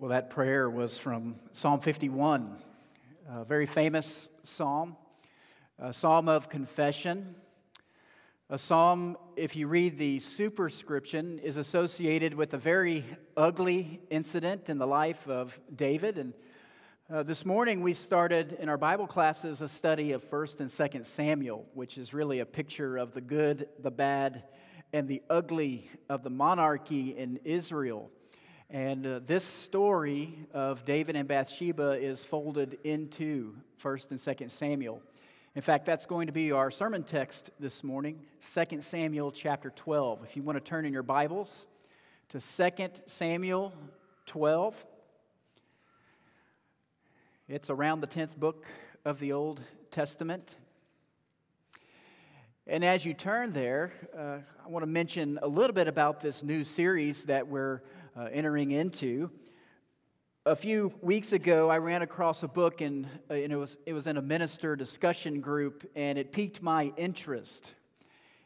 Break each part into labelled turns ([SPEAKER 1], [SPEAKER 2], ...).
[SPEAKER 1] Well, that prayer was from Psalm 51, a very famous psalm, a psalm of confession. A psalm, if you read the superscription, is associated with a very ugly incident in the life of David. And uh, this morning we started in our Bible classes a study of 1st and 2nd Samuel, which is really a picture of the good, the bad, and the ugly of the monarchy in Israel. And uh, this story of David and Bathsheba is folded into 1st and 2nd Samuel. In fact, that's going to be our sermon text this morning, 2 Samuel chapter 12. If you want to turn in your Bibles to 2 Samuel 12, it's around the 10th book of the Old Testament. And as you turn there, uh, I want to mention a little bit about this new series that we're uh, entering into. A few weeks ago, I ran across a book, and, uh, and it, was, it was in a minister discussion group, and it piqued my interest.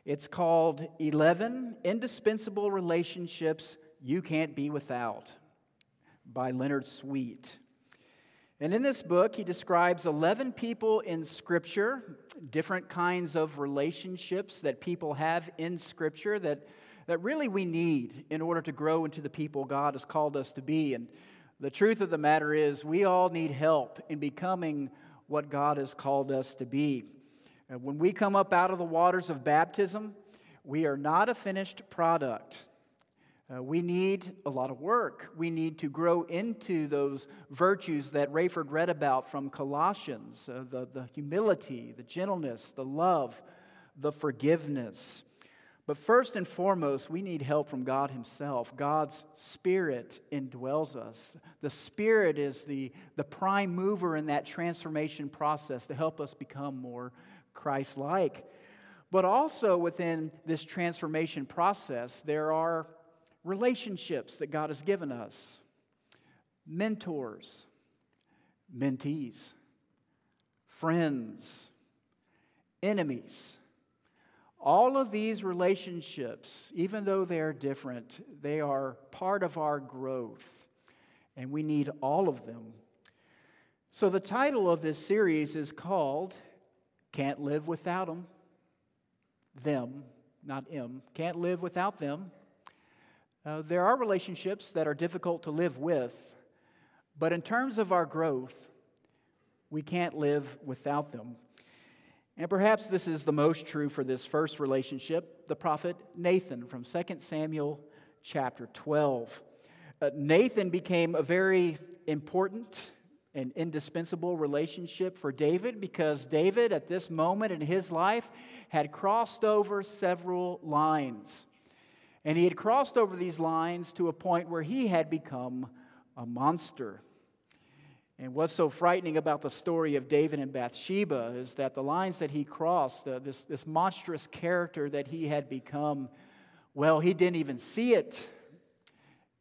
[SPEAKER 1] It's called 11 Indispensable Relationships You Can't Be Without by Leonard Sweet. And in this book, he describes 11 people in Scripture, different kinds of relationships that people have in Scripture that that really we need in order to grow into the people God has called us to be. And the truth of the matter is, we all need help in becoming what God has called us to be. And when we come up out of the waters of baptism, we are not a finished product. Uh, we need a lot of work. We need to grow into those virtues that Rayford read about from Colossians uh, the, the humility, the gentleness, the love, the forgiveness. But first and foremost, we need help from God Himself. God's Spirit indwells us. The Spirit is the, the prime mover in that transformation process to help us become more Christ like. But also within this transformation process, there are relationships that God has given us mentors, mentees, friends, enemies all of these relationships, even though they are different, they are part of our growth, and we need all of them. So, the title of this series is called Can't Live Without Them. Them, not M. Can't live without them. Uh, there are relationships that are difficult to live with, but in terms of our growth, we can't live without them. And perhaps this is the most true for this first relationship, the prophet Nathan from 2 Samuel chapter 12. Uh, Nathan became a very important and indispensable relationship for David because David, at this moment in his life, had crossed over several lines. And he had crossed over these lines to a point where he had become a monster. And what's so frightening about the story of David and Bathsheba is that the lines that he crossed, uh, this, this monstrous character that he had become, well, he didn't even see it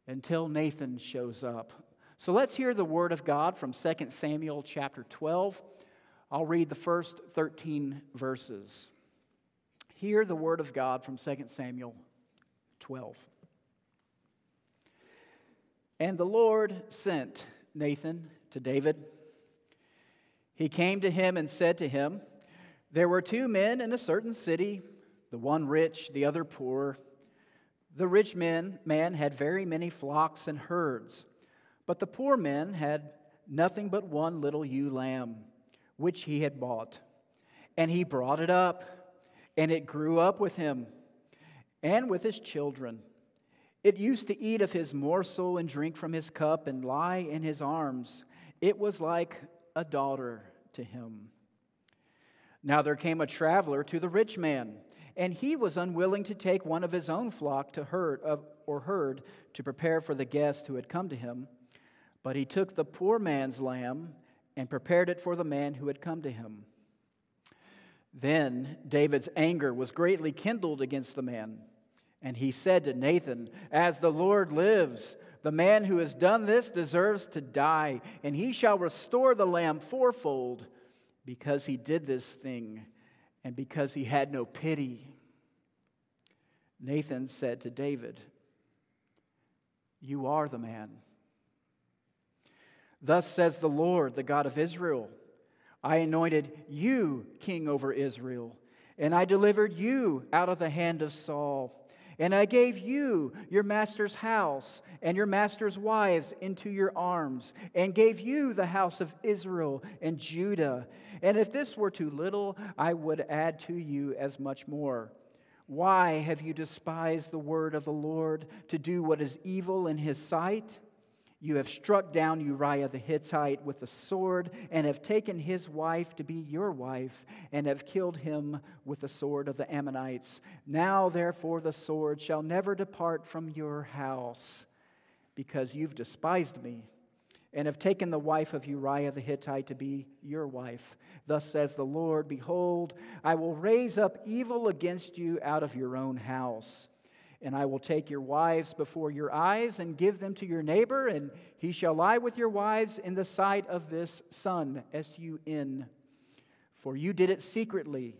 [SPEAKER 1] until Nathan shows up. So let's hear the word of God from 2 Samuel chapter 12. I'll read the first 13 verses. Hear the word of God from 2 Samuel 12. And the Lord sent Nathan to David. He came to him and said to him, There were two men in a certain city, the one rich, the other poor. The rich man, man had very many flocks and herds, but the poor man had nothing but one little ewe lamb, which he had bought. And he brought it up, and it grew up with him and with his children. It used to eat of his morsel and drink from his cup and lie in his arms. It was like a daughter to him. Now there came a traveler to the rich man, and he was unwilling to take one of his own flock to herd or herd to prepare for the guest who had come to him. But he took the poor man's lamb and prepared it for the man who had come to him. Then David's anger was greatly kindled against the man, and he said to Nathan, As the Lord lives, the man who has done this deserves to die, and he shall restore the lamb fourfold because he did this thing and because he had no pity. Nathan said to David, You are the man. Thus says the Lord, the God of Israel I anointed you king over Israel, and I delivered you out of the hand of Saul. And I gave you your master's house and your master's wives into your arms, and gave you the house of Israel and Judah. And if this were too little, I would add to you as much more. Why have you despised the word of the Lord to do what is evil in his sight? You have struck down Uriah the Hittite with the sword, and have taken his wife to be your wife, and have killed him with the sword of the Ammonites. Now, therefore, the sword shall never depart from your house, because you've despised me, and have taken the wife of Uriah the Hittite to be your wife. Thus says the Lord Behold, I will raise up evil against you out of your own house and I will take your wives before your eyes and give them to your neighbor, and he shall lie with your wives in the sight of this sun, S U N. For you did it secretly,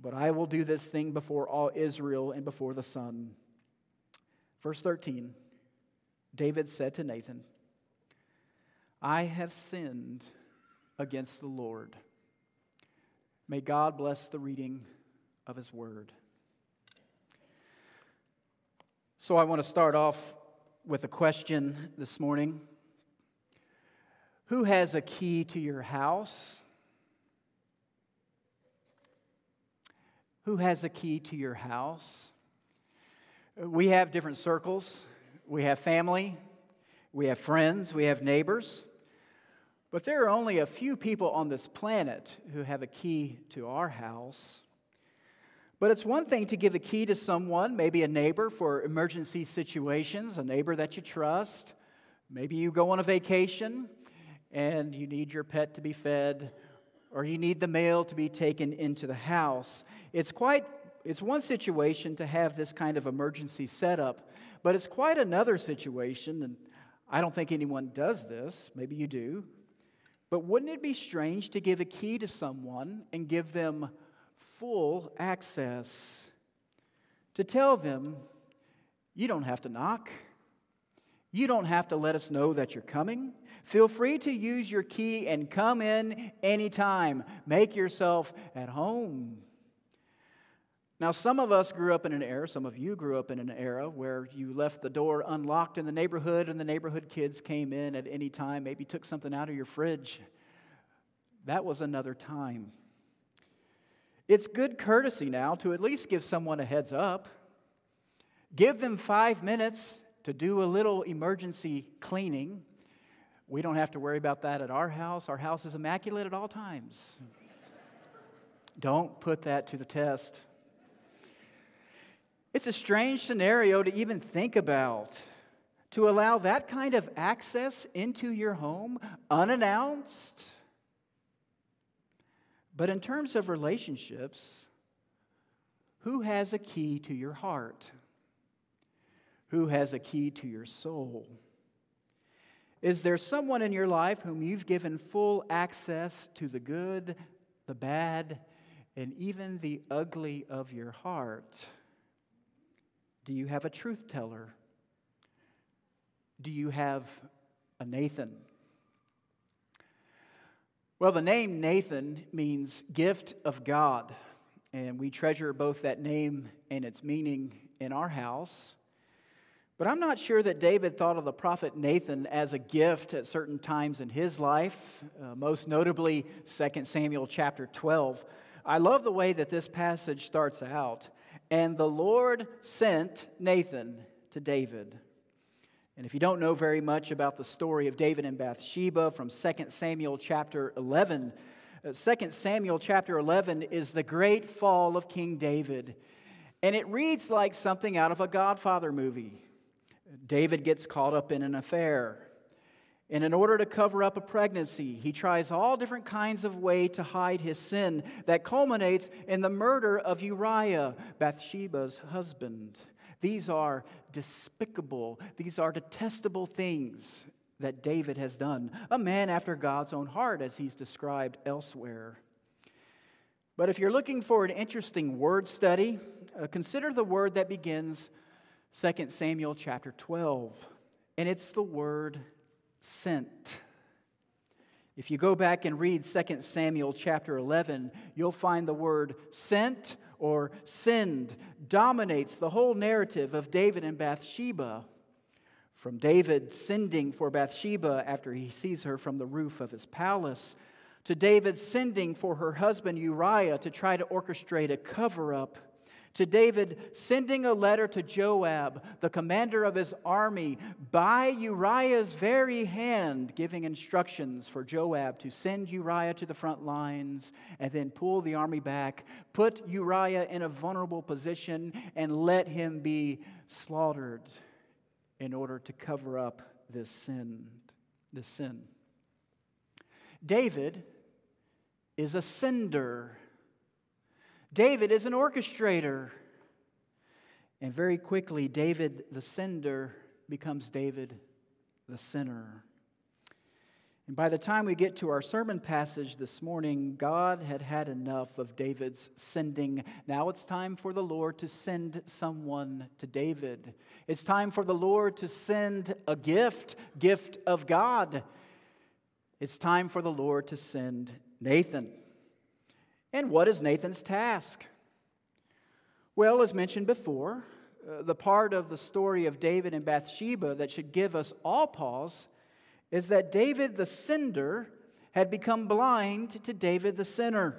[SPEAKER 1] but I will do this thing before all Israel and before the sun. Verse 13 David said to Nathan, I have sinned against the Lord. May God bless the reading of his word. So, I want to start off with a question this morning Who has a key to your house? Who has a key to your house? We have different circles. We have family, we have friends, we have neighbors. But there are only a few people on this planet who have a key to our house. But it's one thing to give a key to someone, maybe a neighbor for emergency situations, a neighbor that you trust. Maybe you go on a vacation and you need your pet to be fed or you need the mail to be taken into the house. It's quite it's one situation to have this kind of emergency setup, but it's quite another situation and I don't think anyone does this, maybe you do. But wouldn't it be strange to give a key to someone and give them full access to tell them, you don't have to knock. You don't have to let us know that you're coming. Feel free to use your key and come in anytime. Make yourself at home. Now, some of us grew up in an era, some of you grew up in an era where you left the door unlocked in the neighborhood and the neighborhood kids came in at any time, maybe took something out of your fridge. That was another time. It's good courtesy now to at least give someone a heads up. Give them five minutes to do a little emergency cleaning. We don't have to worry about that at our house. Our house is immaculate at all times. don't put that to the test. It's a strange scenario to even think about. To allow that kind of access into your home unannounced but in terms of relationships, who has a key to your heart? Who has a key to your soul? Is there someone in your life whom you've given full access to the good, the bad, and even the ugly of your heart? Do you have a truth teller? Do you have a Nathan? Well, the name Nathan means gift of God, and we treasure both that name and its meaning in our house. But I'm not sure that David thought of the prophet Nathan as a gift at certain times in his life, uh, most notably 2 Samuel chapter 12. I love the way that this passage starts out. And the Lord sent Nathan to David. And if you don't know very much about the story of David and Bathsheba from 2 Samuel chapter 11, uh, 2 Samuel chapter 11 is the great fall of King David. And it reads like something out of a Godfather movie. David gets caught up in an affair. And in order to cover up a pregnancy, he tries all different kinds of way to hide his sin that culminates in the murder of Uriah, Bathsheba's husband. These are despicable, these are detestable things that David has done. A man after God's own heart, as he's described elsewhere. But if you're looking for an interesting word study, uh, consider the word that begins 2 Samuel chapter 12, and it's the word sent. If you go back and read 2 Samuel chapter 11, you'll find the word sent or sinned dominates the whole narrative of David and Bathsheba. From David sending for Bathsheba after he sees her from the roof of his palace, to David sending for her husband Uriah to try to orchestrate a cover up to David sending a letter to Joab, the commander of his army, by Uriah's very hand, giving instructions for Joab to send Uriah to the front lines and then pull the army back, put Uriah in a vulnerable position, and let him be slaughtered in order to cover up this sin. This sin. David is a sender David is an orchestrator. And very quickly, David the sender becomes David the sinner. And by the time we get to our sermon passage this morning, God had had enough of David's sending. Now it's time for the Lord to send someone to David. It's time for the Lord to send a gift, gift of God. It's time for the Lord to send Nathan. And what is Nathan's task? Well, as mentioned before, uh, the part of the story of David and Bathsheba that should give us all pause is that David the sender had become blind to David the sinner.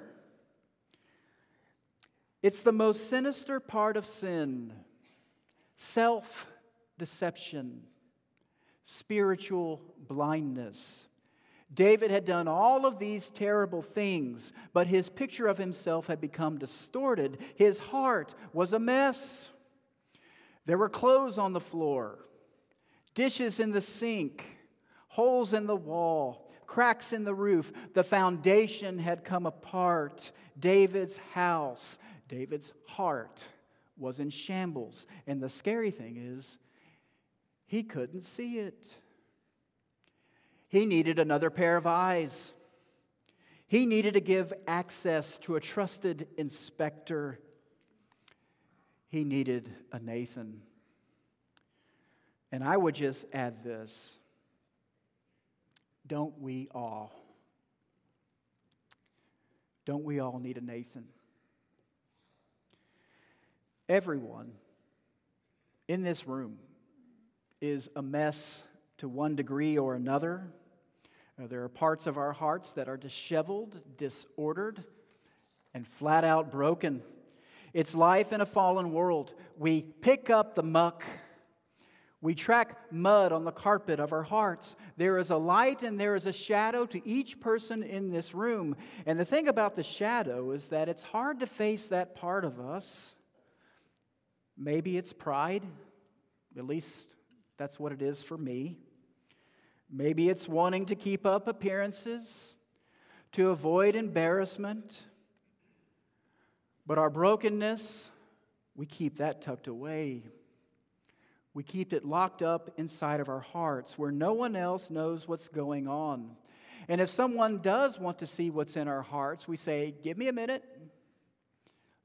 [SPEAKER 1] It's the most sinister part of sin self deception, spiritual blindness. David had done all of these terrible things, but his picture of himself had become distorted. His heart was a mess. There were clothes on the floor, dishes in the sink, holes in the wall, cracks in the roof. The foundation had come apart. David's house, David's heart was in shambles. And the scary thing is, he couldn't see it. He needed another pair of eyes. He needed to give access to a trusted inspector. He needed a Nathan. And I would just add this don't we all? Don't we all need a Nathan? Everyone in this room is a mess to one degree or another. There are parts of our hearts that are disheveled, disordered, and flat out broken. It's life in a fallen world. We pick up the muck. We track mud on the carpet of our hearts. There is a light and there is a shadow to each person in this room. And the thing about the shadow is that it's hard to face that part of us. Maybe it's pride, at least that's what it is for me. Maybe it's wanting to keep up appearances, to avoid embarrassment. But our brokenness, we keep that tucked away. We keep it locked up inside of our hearts where no one else knows what's going on. And if someone does want to see what's in our hearts, we say, Give me a minute.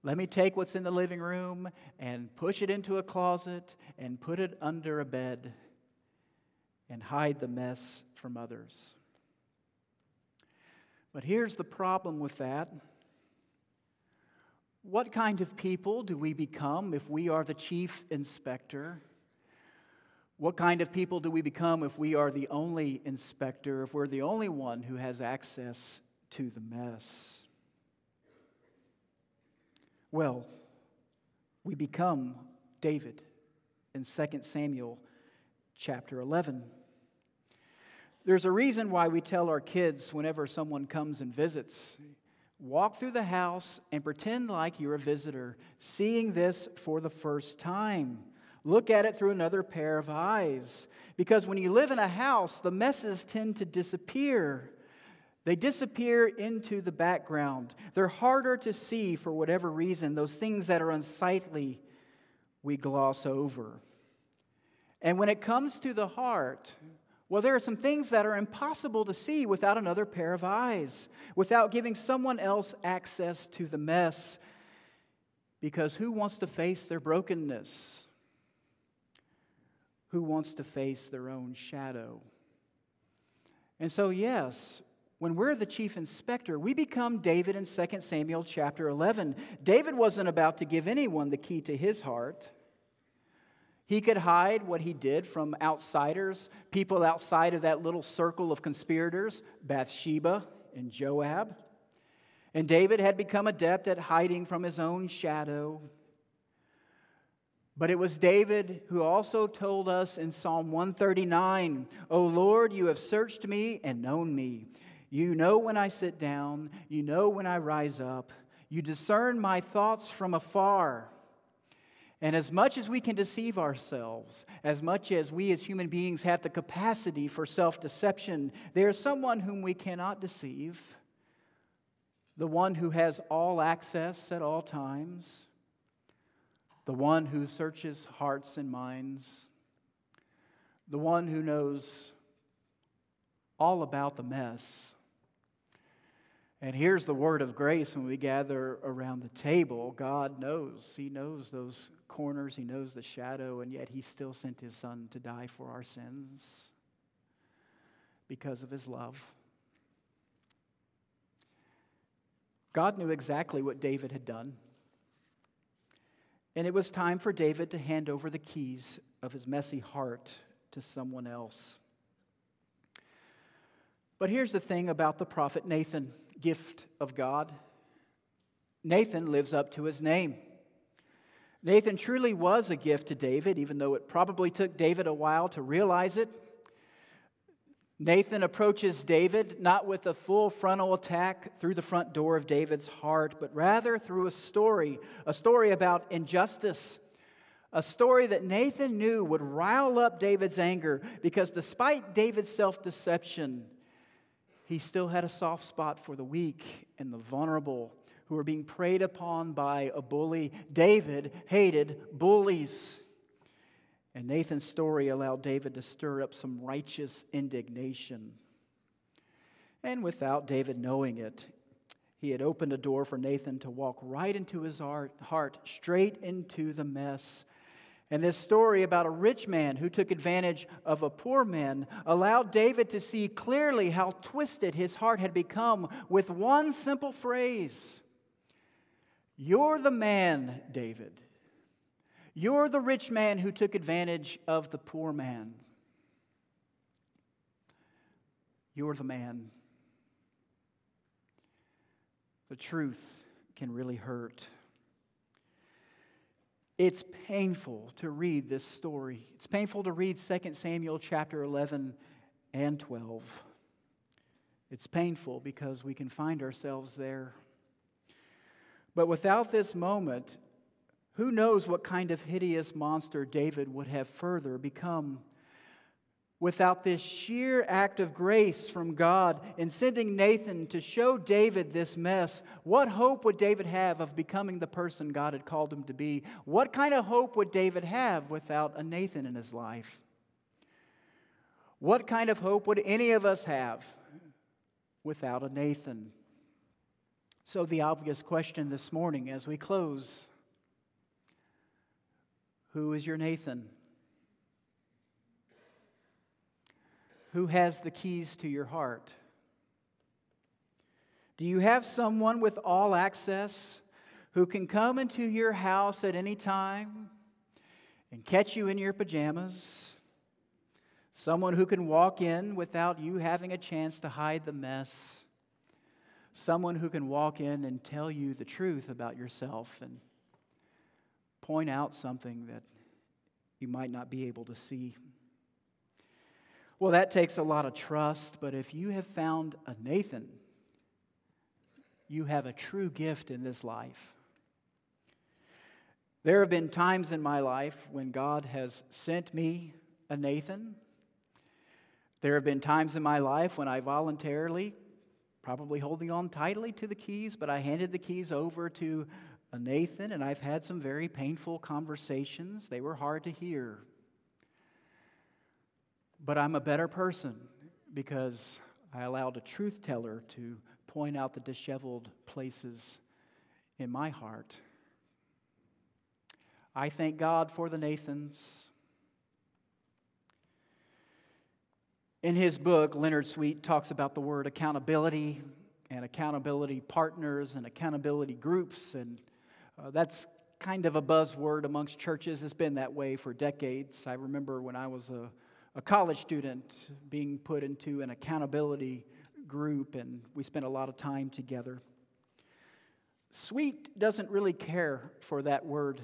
[SPEAKER 1] Let me take what's in the living room and push it into a closet and put it under a bed and hide the mess from others. But here's the problem with that. What kind of people do we become if we are the chief inspector? What kind of people do we become if we are the only inspector, if we're the only one who has access to the mess? Well, we become David in 2 Samuel chapter 11. There's a reason why we tell our kids whenever someone comes and visits walk through the house and pretend like you're a visitor, seeing this for the first time. Look at it through another pair of eyes. Because when you live in a house, the messes tend to disappear. They disappear into the background. They're harder to see for whatever reason. Those things that are unsightly, we gloss over. And when it comes to the heart, well, there are some things that are impossible to see without another pair of eyes, without giving someone else access to the mess. Because who wants to face their brokenness? Who wants to face their own shadow? And so, yes, when we're the chief inspector, we become David in 2 Samuel chapter 11. David wasn't about to give anyone the key to his heart. He could hide what he did from outsiders, people outside of that little circle of conspirators, Bathsheba and Joab. And David had become adept at hiding from his own shadow. But it was David who also told us in Psalm 139 O Lord, you have searched me and known me. You know when I sit down, you know when I rise up. You discern my thoughts from afar. And as much as we can deceive ourselves, as much as we as human beings have the capacity for self deception, there is someone whom we cannot deceive, the one who has all access at all times, the one who searches hearts and minds, the one who knows all about the mess and here's the word of grace when we gather around the table. God knows. He knows those corners, He knows the shadow, and yet He still sent His Son to die for our sins because of His love. God knew exactly what David had done. And it was time for David to hand over the keys of his messy heart to someone else. But here's the thing about the prophet Nathan gift of God. Nathan lives up to his name. Nathan truly was a gift to David, even though it probably took David a while to realize it. Nathan approaches David not with a full frontal attack through the front door of David's heart, but rather through a story, a story about injustice, a story that Nathan knew would rile up David's anger because despite David's self deception, he still had a soft spot for the weak and the vulnerable who were being preyed upon by a bully. David hated bullies. And Nathan's story allowed David to stir up some righteous indignation. And without David knowing it, he had opened a door for Nathan to walk right into his heart, straight into the mess and this story about a rich man who took advantage of a poor man allowed David to see clearly how twisted his heart had become with one simple phrase You're the man, David. You're the rich man who took advantage of the poor man. You're the man. The truth can really hurt. It's painful to read this story. It's painful to read 2 Samuel chapter 11 and 12. It's painful because we can find ourselves there. But without this moment, who knows what kind of hideous monster David would have further become without this sheer act of grace from God in sending Nathan to show David this mess, what hope would David have of becoming the person God had called him to be? What kind of hope would David have without a Nathan in his life? What kind of hope would any of us have without a Nathan? So, the obvious question this morning as we close who is your Nathan? Who has the keys to your heart? Do you have someone with all access who can come into your house at any time and catch you in your pajamas? Someone who can walk in without you having a chance to hide the mess? Someone who can walk in and tell you the truth about yourself and point out something that you might not be able to see. Well, that takes a lot of trust, but if you have found a Nathan, you have a true gift in this life. There have been times in my life when God has sent me a Nathan. There have been times in my life when I voluntarily, probably holding on tightly to the keys, but I handed the keys over to a Nathan, and I've had some very painful conversations. They were hard to hear. But I'm a better person because I allowed a truth teller to point out the disheveled places in my heart. I thank God for the Nathans. In his book, Leonard Sweet talks about the word accountability and accountability partners and accountability groups, and uh, that's kind of a buzzword amongst churches. It's been that way for decades. I remember when I was a, a college student being put into an accountability group, and we spent a lot of time together. Sweet doesn't really care for that word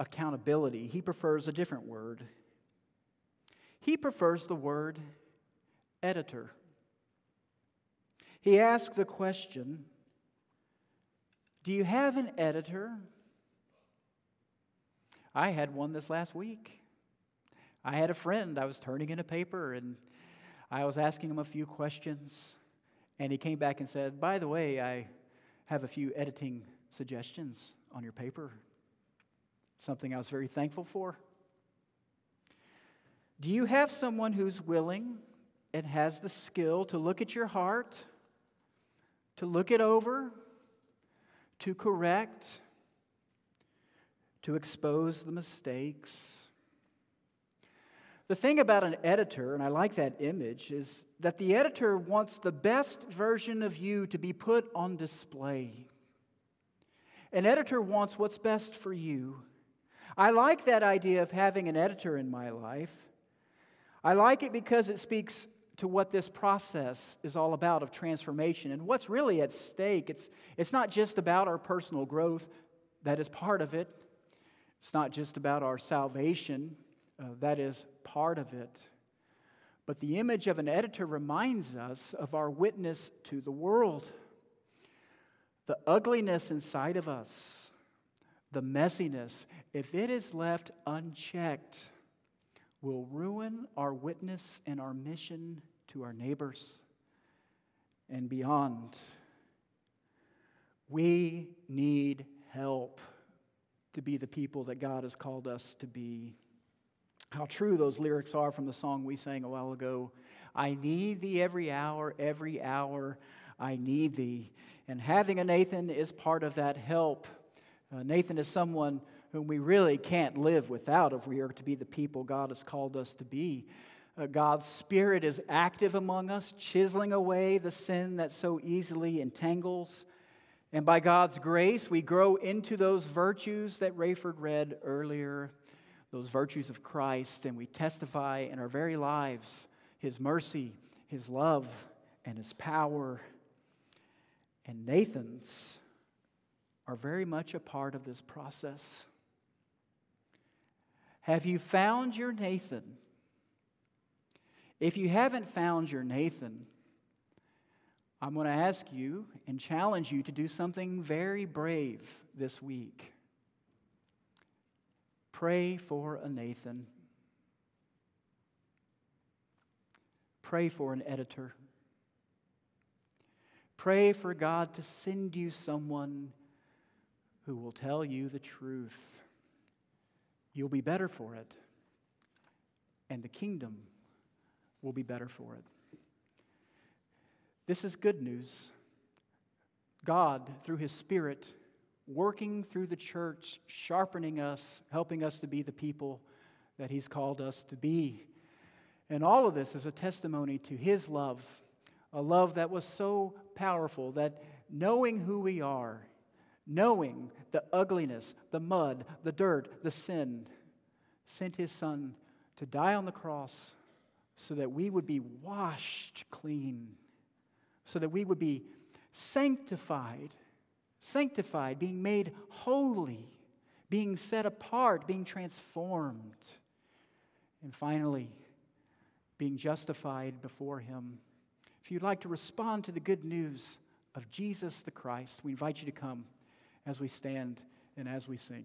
[SPEAKER 1] accountability, he prefers a different word. He prefers the word editor. He asks the question Do you have an editor? I had one this last week. I had a friend, I was turning in a paper, and I was asking him a few questions, and he came back and said, By the way, I have a few editing suggestions on your paper. Something I was very thankful for. Do you have someone who's willing and has the skill to look at your heart, to look it over, to correct, to expose the mistakes? The thing about an editor, and I like that image, is that the editor wants the best version of you to be put on display. An editor wants what's best for you. I like that idea of having an editor in my life. I like it because it speaks to what this process is all about of transformation and what's really at stake. It's, it's not just about our personal growth, that is part of it. It's not just about our salvation, uh, that is part of it. But the image of an editor reminds us of our witness to the world. The ugliness inside of us, the messiness, if it is left unchecked, will ruin our witness and our mission to our neighbors and beyond. We need help to be the people that God has called us to be. How true those lyrics are from the song we sang a while ago. I need thee every hour, every hour I need thee. And having a Nathan is part of that help. Uh, Nathan is someone whom we really can't live without if we are to be the people God has called us to be. Uh, God's Spirit is active among us, chiseling away the sin that so easily entangles. And by God's grace, we grow into those virtues that Rayford read earlier, those virtues of Christ, and we testify in our very lives His mercy, His love, and His power. And Nathan's are very much a part of this process. Have you found your Nathan? If you haven't found your Nathan, I'm going to ask you and challenge you to do something very brave this week. Pray for a Nathan. Pray for an editor. Pray for God to send you someone who will tell you the truth. You'll be better for it, and the kingdom will be better for it. This is good news. God, through His Spirit, working through the church, sharpening us, helping us to be the people that He's called us to be. And all of this is a testimony to His love, a love that was so powerful that knowing who we are, knowing the ugliness, the mud, the dirt, the sin, sent his son to die on the cross so that we would be washed clean, so that we would be sanctified, sanctified, being made holy, being set apart, being transformed, and finally, being justified before him. If you'd like to respond to the good news of Jesus the Christ, we invite you to come as we stand and as we sing.